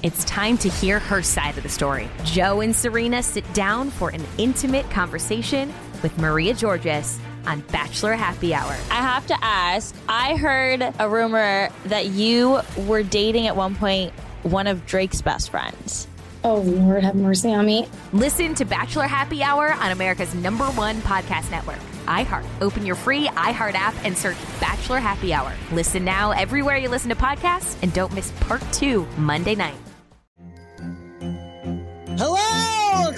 It's time to hear her side of the story. Joe and Serena sit down for an intimate conversation with Maria Georgas on Bachelor Happy Hour. I have to ask I heard a rumor that you were dating at one point one of Drake's best friends. Oh, Lord, have mercy on me. Listen to Bachelor Happy Hour on America's number one podcast network, iHeart. Open your free iHeart app and search Bachelor Happy Hour. Listen now everywhere you listen to podcasts and don't miss part two Monday night.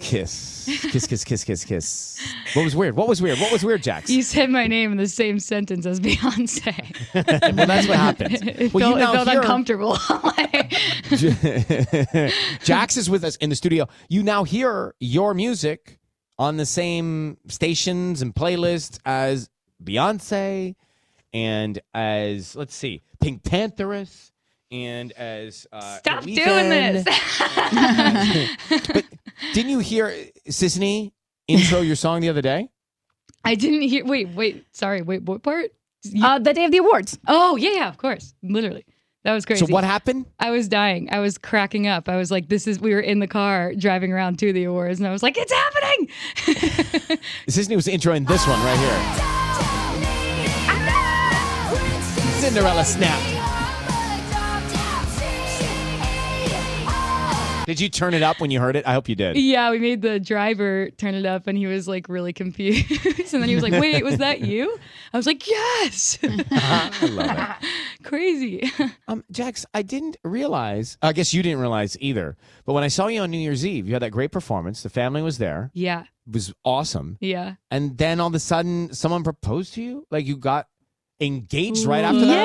Kiss. Kiss, kiss, kiss, kiss, kiss. What was weird? What was weird? What was weird, Jax? You said my name in the same sentence as Beyonce. well, that's what happened. it well, felt, it felt hear- uncomfortable. Jax is with us in the studio. You now hear your music on the same stations and playlists as Beyonce and as, let's see, PinkPantheress and as. Uh, Stop doing this. but didn't you hear Sisanie intro your song the other day? I didn't hear. Wait, wait. Sorry. Wait, what part? Uh, the day of the awards. Oh, yeah, yeah, of course. Literally. That was crazy. So what happened? I was dying. I was cracking up. I was like, this is, we were in the car driving around to the awards, and I was like, it's happening. Sisanie was introing this one right here. Cinderella snapped. Did you turn it up when you heard it? I hope you did. Yeah, we made the driver turn it up, and he was like really confused. and then he was like, wait, was that you? I was like, yes. I love it. Crazy. Um, Jax, I didn't realize. I guess you didn't realize either. But when I saw you on New Year's Eve, you had that great performance. The family was there. yeah, It was awesome. yeah. And then all of a sudden, someone proposed to you. Like you got engaged right after that.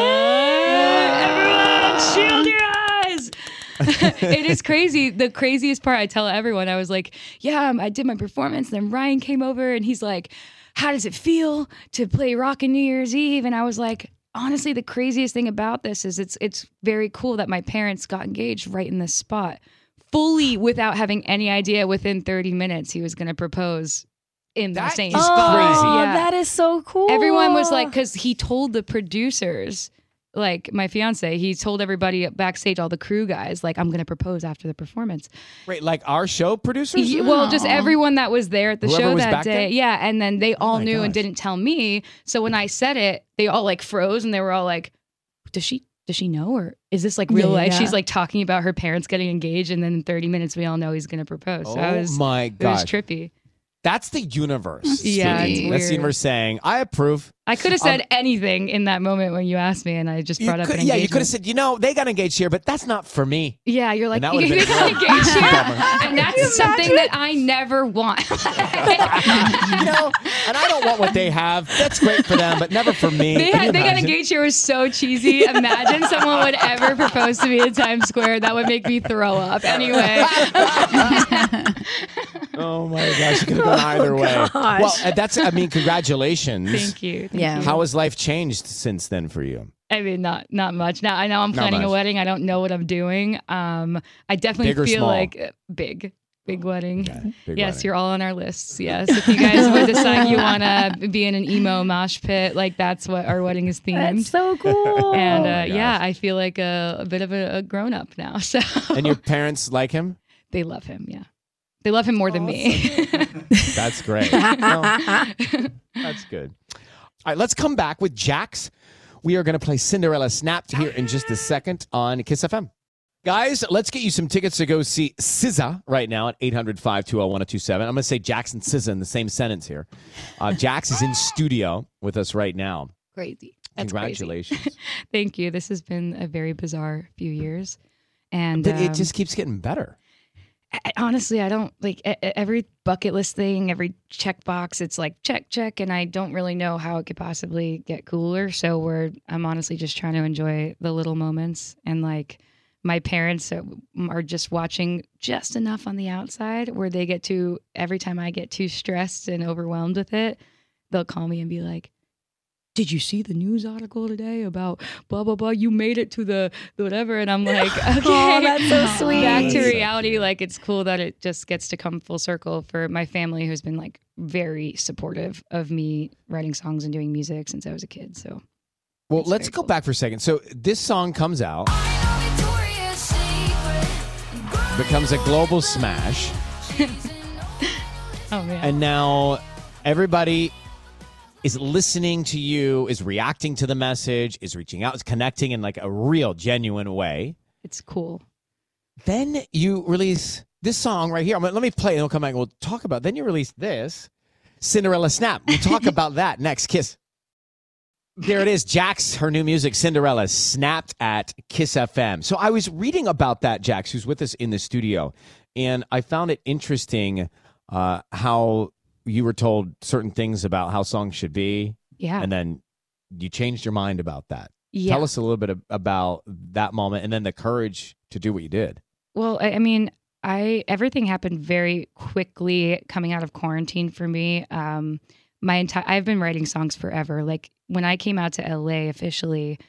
Yeah, everyone, shield your. it is crazy. The craziest part, I tell everyone, I was like, yeah, um, I did my performance. Then Ryan came over and he's like, how does it feel to play Rock on New Year's Eve? And I was like, honestly, the craziest thing about this is it's it's very cool that my parents got engaged right in this spot, fully without having any idea. Within 30 minutes, he was going to propose in the That same is spot. crazy. Oh, Yeah. that is so cool. Everyone was like, because he told the producers, like my fiance, he told everybody backstage, all the crew guys, like, I'm going to propose after the performance. Wait, like our show producers? He- well, just everyone that was there at the Whoever show that day. there? Yeah. And then they oh all my knew and didn't tell me. So when I said it, they all like froze and they were all like, does she? Does she know, or is this like real Yeah, life? yeah. She's like talking about her parents getting engaged, and then in 30 minutes, we all know he's going to propose. So oh was, my it was trippy. That's the universe. Yeah, Stevie. it's That's the universe saying, I approve. I could have Um, said anything in that moment when you asked me, and I just You brought up could- an yeah, you could have said, you know, they got engaged here, but that's not for me. Yeah, you're like, And that you, would've you been got engaged here? and that's something that I never want. you know, and I don't want what they have. That's great for them, but never for me. they, had, they got engaged here was so cheesy. Imagine someone would ever propose to me in Times Square. That would make me throw up. Anyway, Oh my gosh, you could have gone either way. gosh. Well, that's, I mean, congratulations. thank you. Thank Yeah. How has life changed since then for you? I mean, not not much. Now I know I'm planning a wedding. I don't know what I'm doing. Um, I definitely Big or feel small? like uh, big. big wedding. big yes, wedding. you're all on our lists. Yes, if you guys would decide you want to be in an emo mosh pit, like that's what our wedding is themed. That's so cool. and Oh uh, my yeah. I feel like a, a bit of a, a grown up now. So And your parents like him? they love him. Yeah, they love him more than me. That's great. Well, that's good. All right, let's come back with Jax. We are going to play Cinderella Snapped here in just a second on Kiss FM. Guys, let's get you some tickets to go see SZA right now at 800 520 1027. I'm going to say Jackson SZA in the same sentence here. Uh, Jax is in studio with us right now. crazy. That's crazy. Congratulations. Thank you. This has been a very bizarre few years, and but it um, just keeps getting better. Honestly, I don't like every bucket list thing, every checkbox. It's like check, check, and I don't really know how it could possibly get cooler. So we're, I'm honestly just trying to enjoy the little moments, and like my parents uh, are- are just watching just enough on the outside where they get to every time I get too stressed and overwhelmed with it, they'll call me and be like. Did you see the news article today about blah blah blah? You made it to the, the whatever, and I'm like, okay, Oh, that's so sweet. Back to reality, like it's cool that it just gets to come full circle for my family, who's been like very supportive of me writing songs and doing music since I was a kid. So Well, It's let's go cool. back for a second. So this song comes out, becomes a global smash, oh man, and now everybody is listening to you, is reacting to the message, is reaching out, is connecting in like a real, genuine way. it's cool. Then you release this song right here. I'm gonna- Let me play and we'll come back and we'll talk about it. Then you release this, Cinderella Snap. We'll talk about that next. Kiss. There it is. Jax, her new music, Cinderella, snapped at Kiss FM. So I was reading about that, Jax, who's with us in the studio, and I found it interesting uh, how you were told certain things about how songs should be, Yeah, and then you changed your mind about that. yeah. Tell us a little bit ab- about that moment and then the courage to do what you did. Well, I, I mean, I everything happened very quickly coming out of quarantine for me. Um, my entire I've been writing songs forever. Like when I came out to LA officially,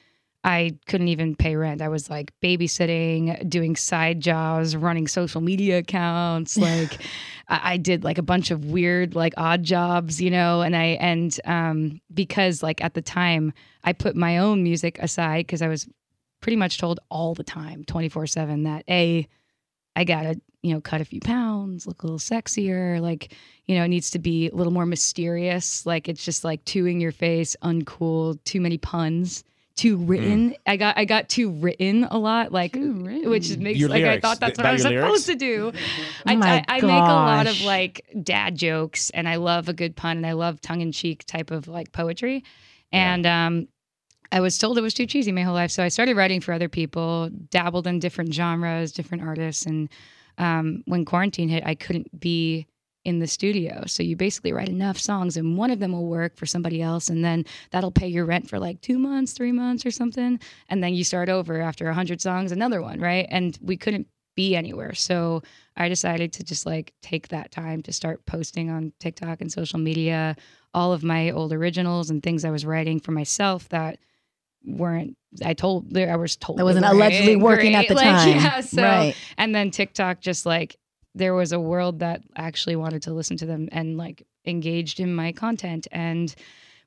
I couldn't even pay rent. I was like babysitting, doing side jobs, running social media accounts. Like I, I did like a bunch of weird, like odd jobs, you know. And I and um, because like at the time I put my own music aside because I was pretty much told all the time, twenty four seven, that a I gotta, you know, cut a few pounds, look a little sexier. Like, you know, it needs to be a little more mysterious. Like, it's just like too in your face, uncool, too many puns, too written. I got, I got too written a lot. Like, which makes Your like lyrics. I thought that's what About I was supposed lyrics? to do. Oh I, my I, I make a lot of like dad jokes, and I love a good pun, and I love tongue in cheek type of like poetry. And um, I was told it was too cheesy my whole life, so I started writing for other people, dabbled in different genres, different artists, and um, when quarantine hit, I couldn't be in the studio. So you basically write enough songs, and one of them will work for somebody else, and then that'll pay your rent for like two months, three months, or something, and then you start over after a hundred songs, another one, right? And we couldn't be anywhere, so I decided to just like take that time to start posting on TikTok and social media all of my old originals and things I was writing for myself that weren't I told there I was told That wasn't allegedly working at the Like, time. yeah, so right. and then TikTok just like there was a world that actually wanted to listen to them and like engaged in my content and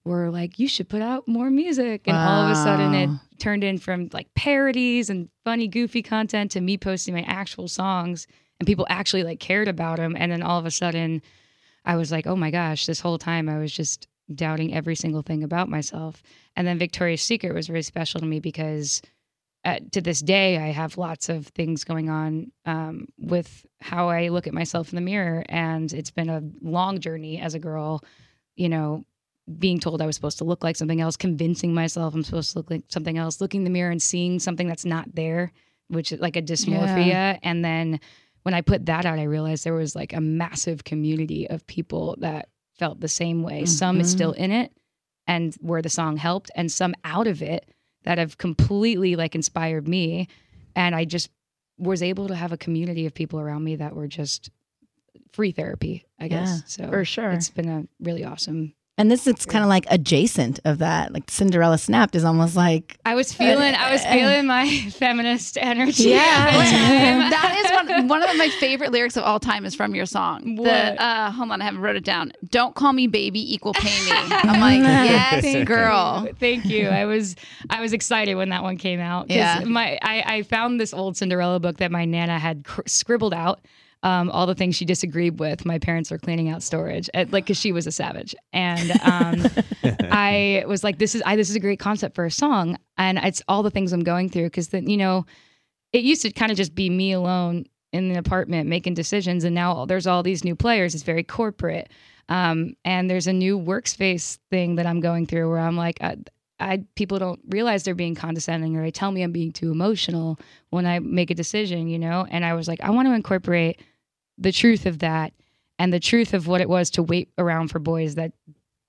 were like, you should put out more music. And all of a sudden it turned in from like parodies and funny, goofy content to me posting my actual songs and people actually like cared about them. And then all of a sudden I was like, oh my gosh, this whole time I was just doubting every single thing about myself. And then Victoria's Secret was really special to me because uh, to this day, I have lots of things going on um, with how I look at myself in the mirror. And it's been a long journey as a girl, you know, being told I was supposed to look like something else, convincing myself I'm supposed to look like something else, looking in the mirror and seeing something that's not there, which is like a dysmorphia. And then when I put that out, I realized there was like a massive community of people that felt the same way. Some is still in it and where the song helped, and some out of it that have completely like inspired me. And I just was able to have a community of people around me that were just free therapy, I guess. Yeah, so for sure. It's been a really awesome And this is kind of like adjacent of that. Like Cinderella Snapped is almost like I was feeling, I was feeling my feminist energy. Yeah. at the time. that is one, one of my favorite lyrics of all time is from your song. What? The uh, hold on, I haven't wrote it down. Don't call me baby, equal pay me. I'm like, yes, Thank girl. you. Thank you. I was I was excited when that one came out. 'cause Yeah. My I, I found this old Cinderella book that my nana had cr- scribbled out. Um, all the things she disagreed with. My parents were cleaning out storage, at, like because she was a savage, and um, I was like, "This is I, this is a great concept for a song," and it's all the things I'm going through because then you know, it used to kind of just be me alone in the apartment making decisions, and now there's all these new players. It's very corporate, um, and there's a new workspace thing that I'm going through where I'm like, I, I people don't realize they're being condescending or they tell me I'm being too emotional when I make a decision, you know. And I was like, I want to incorporate the truth of that and the truth of what it was to wait around for boys that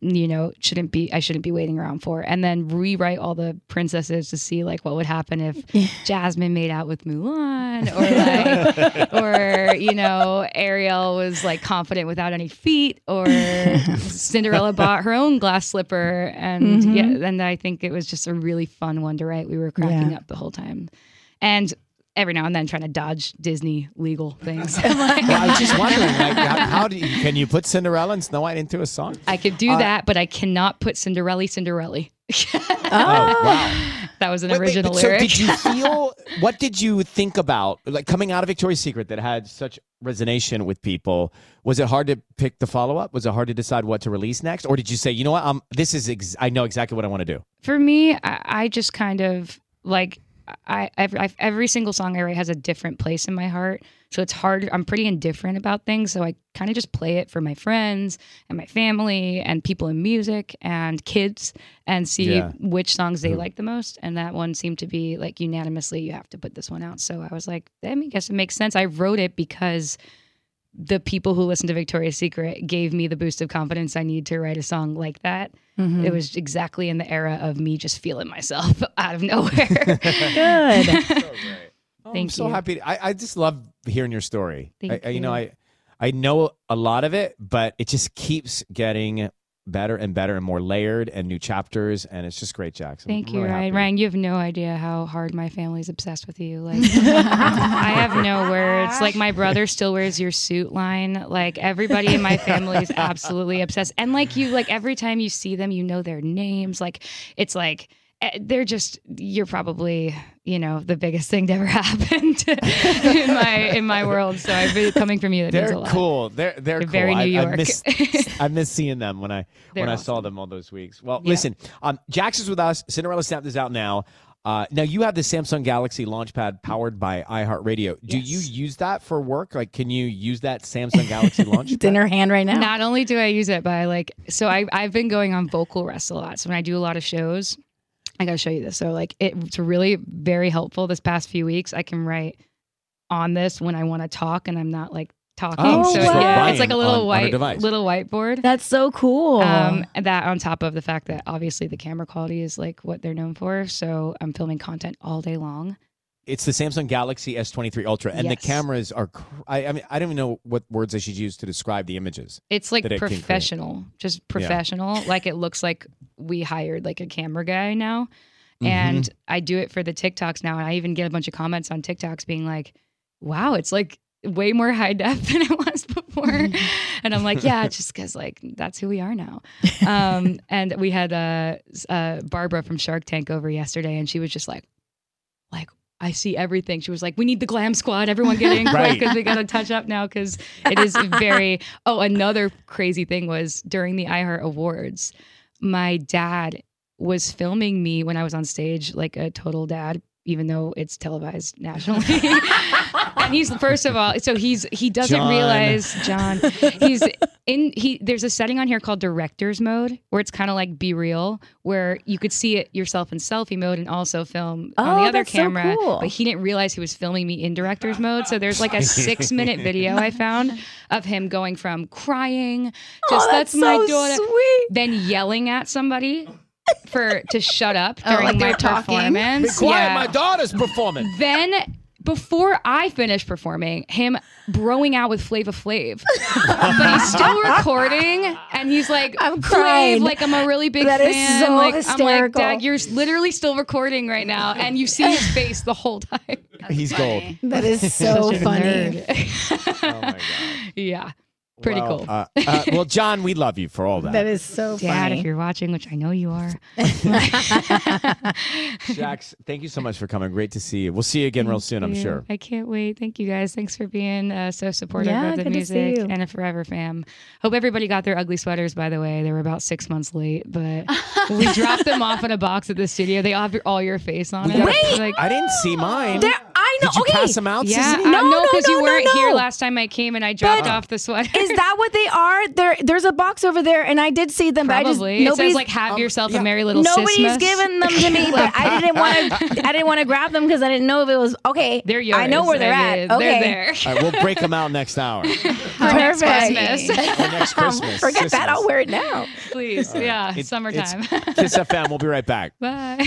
you know shouldn't be I shouldn't be waiting around for. And then rewrite all the princesses to see like what would happen if Jasmine made out with Mulan or like or you know Ariel was like confident without any feet or Cinderella bought her own glass slipper. And Mhm. yeah and I think it was just a really fun one to write. We were cracking Yeah. up the whole time. And every now and then trying to dodge Disney legal things Well, I was just wondering, like, how, do you, can you put Cinderella and Snow White into a song? I could do Uh, that but I cannot put Cinderella Cinderella Oh, wow. that was an Wait, wait, original but so did you feel? What did you think about like coming out of Victoria's Secret that had such resonation with people? Was it hard to pick the follow up? Was it hard to decide what to release next, or did you say, you know what, um, this is ex- I know exactly what I want to do? for me, I, I just kind of like I every, I every single song I write has a different place in my heart. So it's hard. I'm pretty indifferent about things. So I kind of just play it for my friends and my family and people in music and kids and see Yeah. which songs they Mhm. like the most. And that one seemed to be like unanimously, you have to put this one out. So I was like, I mean, guess it makes sense. I wrote it because the people who listened to Victoria's Secret gave me the boost of confidence I need to write a song like that. Mhm. It was exactly in the era of me just feeling myself out of nowhere. good. Oh, I'm Thank so happy. to- I, I just love hearing your story. Thank I, I- you know. I I know a lot of it, but it just keeps getting better and better and more layered and new chapters, and it's just great, Jackson. Thank you, Ryan. Ryan, you have no idea how hard my family's obsessed with you. Like, I have no words. Like, my brother still wears your suit line. Like, everybody in my family is absolutely obsessed. And like you, like every time you see them, you know their names. Like, it's like they're just. You're probably, you know, the biggest thing to ever happen in my in my world. So I've been coming from you. That They're a lot. cool. They're they're, They're cool. very I, New I York. miss I miss seeing them when I They're when I saw them all those weeks. Well, Yeah. listen, um, Jax is with us. Cinderella Snap is out now. Uh, now you have the Samsung Galaxy Launchpad powered by iHeartRadio. Do you use that for work? Like, can you use that Samsung Galaxy Launchpad? It's in her hand right now. Not only do I use it, but I like so I I've been going on vocal rest a lot. So when I do a lot of shows, I gotta show you this. So like it, it's really very helpful this past few weeks. I can write on this when I want to talk and I'm not like talking. Oh, so wow. yeah, it's like a little on white device. little whiteboard. That's so cool. Um, and that on top of the fact that obviously the camera quality is like what they're known for. So I'm filming content all day long. It's the Samsung Galaxy S23 Ultra, and the cameras are. Cr- I, I mean, I don't even know what words I should use to describe the images. It's like that it can professional, just professional. Like it looks like we hired like a camera guy now. And I do it for the TikToks now. And I even get a bunch of comments on TikToks being like, wow, it's like way more high def than it was before. and I'm like, yeah, just because like that's who we are now. Um, and we had uh, uh, Barbara from Shark Tank over yesterday, and she was just like, like, I see everything. She was like, "We need the glam squad. Everyone get in quick Right. because we got to touch up now because it is very." Oh, another crazy thing was during the iHeart Awards, my dad was filming me when I was on stage, like a total dad, even though it's televised nationally. and he's first of all, so he's he doesn't John. realize John. He's in he. There's a setting on here called director's mode where it's kind of like be real, where you could see it yourself in selfie mode and also film on Oh, the other that's so camera. cool. But he didn't realize he was filming me in director's mode. So there's like a six minute video I found of him going from crying, oh, just oh, that's, that's, my daughter, Sweet. then yelling at somebody for to shut up Oh, during like they my were talking? Be performance. quiet, Yeah. my daughter's performing. Then before I finished performing, him broing out with Flava Flav. but he's still recording and he's like, I'm "Flav, crying. like I'm a really big That is fan. so like, I'm like, hysterical. Dad, you're literally still recording right now and you see his face the whole time. He's gold. That is so Such a funny. Oh nerd. yeah. Pretty Well, cool. Uh, uh, well, John, we love you for all that. That is so Dad, funny. if you're watching, which I know you are. Jax, thank you so much for coming. Great to see you. We'll see you again real soon, I'm sure. I can't wait. Thank you guys. Thanks for being uh, so supportive Yeah, of the good to see music and a forever fam. Hope everybody got their ugly sweaters, by the way. They were about six months late, but we dropped them off in a box at the studio. They all have your, all your face on We it. gotta- Like, I didn't see mine. There, I know. Did you okay. pass them out? yeah, Susan? uh, No, no, no, because no, you no, weren't here no. last time I came and I dropped off the sweater. Is that what they are? There, there's a box over there, and I did see them, but I just Probably. It nobody's says like have yourself yeah. a merry little nobody's Sismas. given them to me. But I didn't want to. I didn't want to grab them because I didn't know if it was okay. They're yours. I know where they're I at. mean, Okay, They're there. All right, we'll break them out next hour. For next Christmas. or next Christmas. Forget that. Sismas. I'll wear it now. Please. Yeah. It- summertime. It's Kiss FM. We'll be right back. Bye.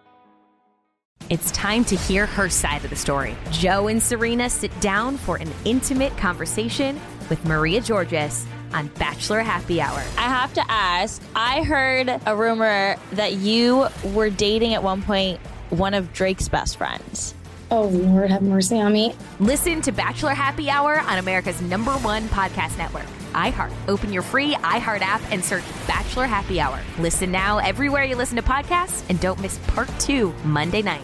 It's time to hear her side of the story. Joe and Serena sit down for an intimate conversation with Maria Georgas on Bachelor Happy Hour. I have to ask. I heard a rumor that you were dating at one point one of Drake's best friends. Oh, Lord, have mercy on me. Listen to Bachelor Happy Hour on America's number one podcast network, iHeart. Open your free iHeart app and search Bachelor Happy Hour. Listen now everywhere you listen to podcasts and don't miss part two Monday night.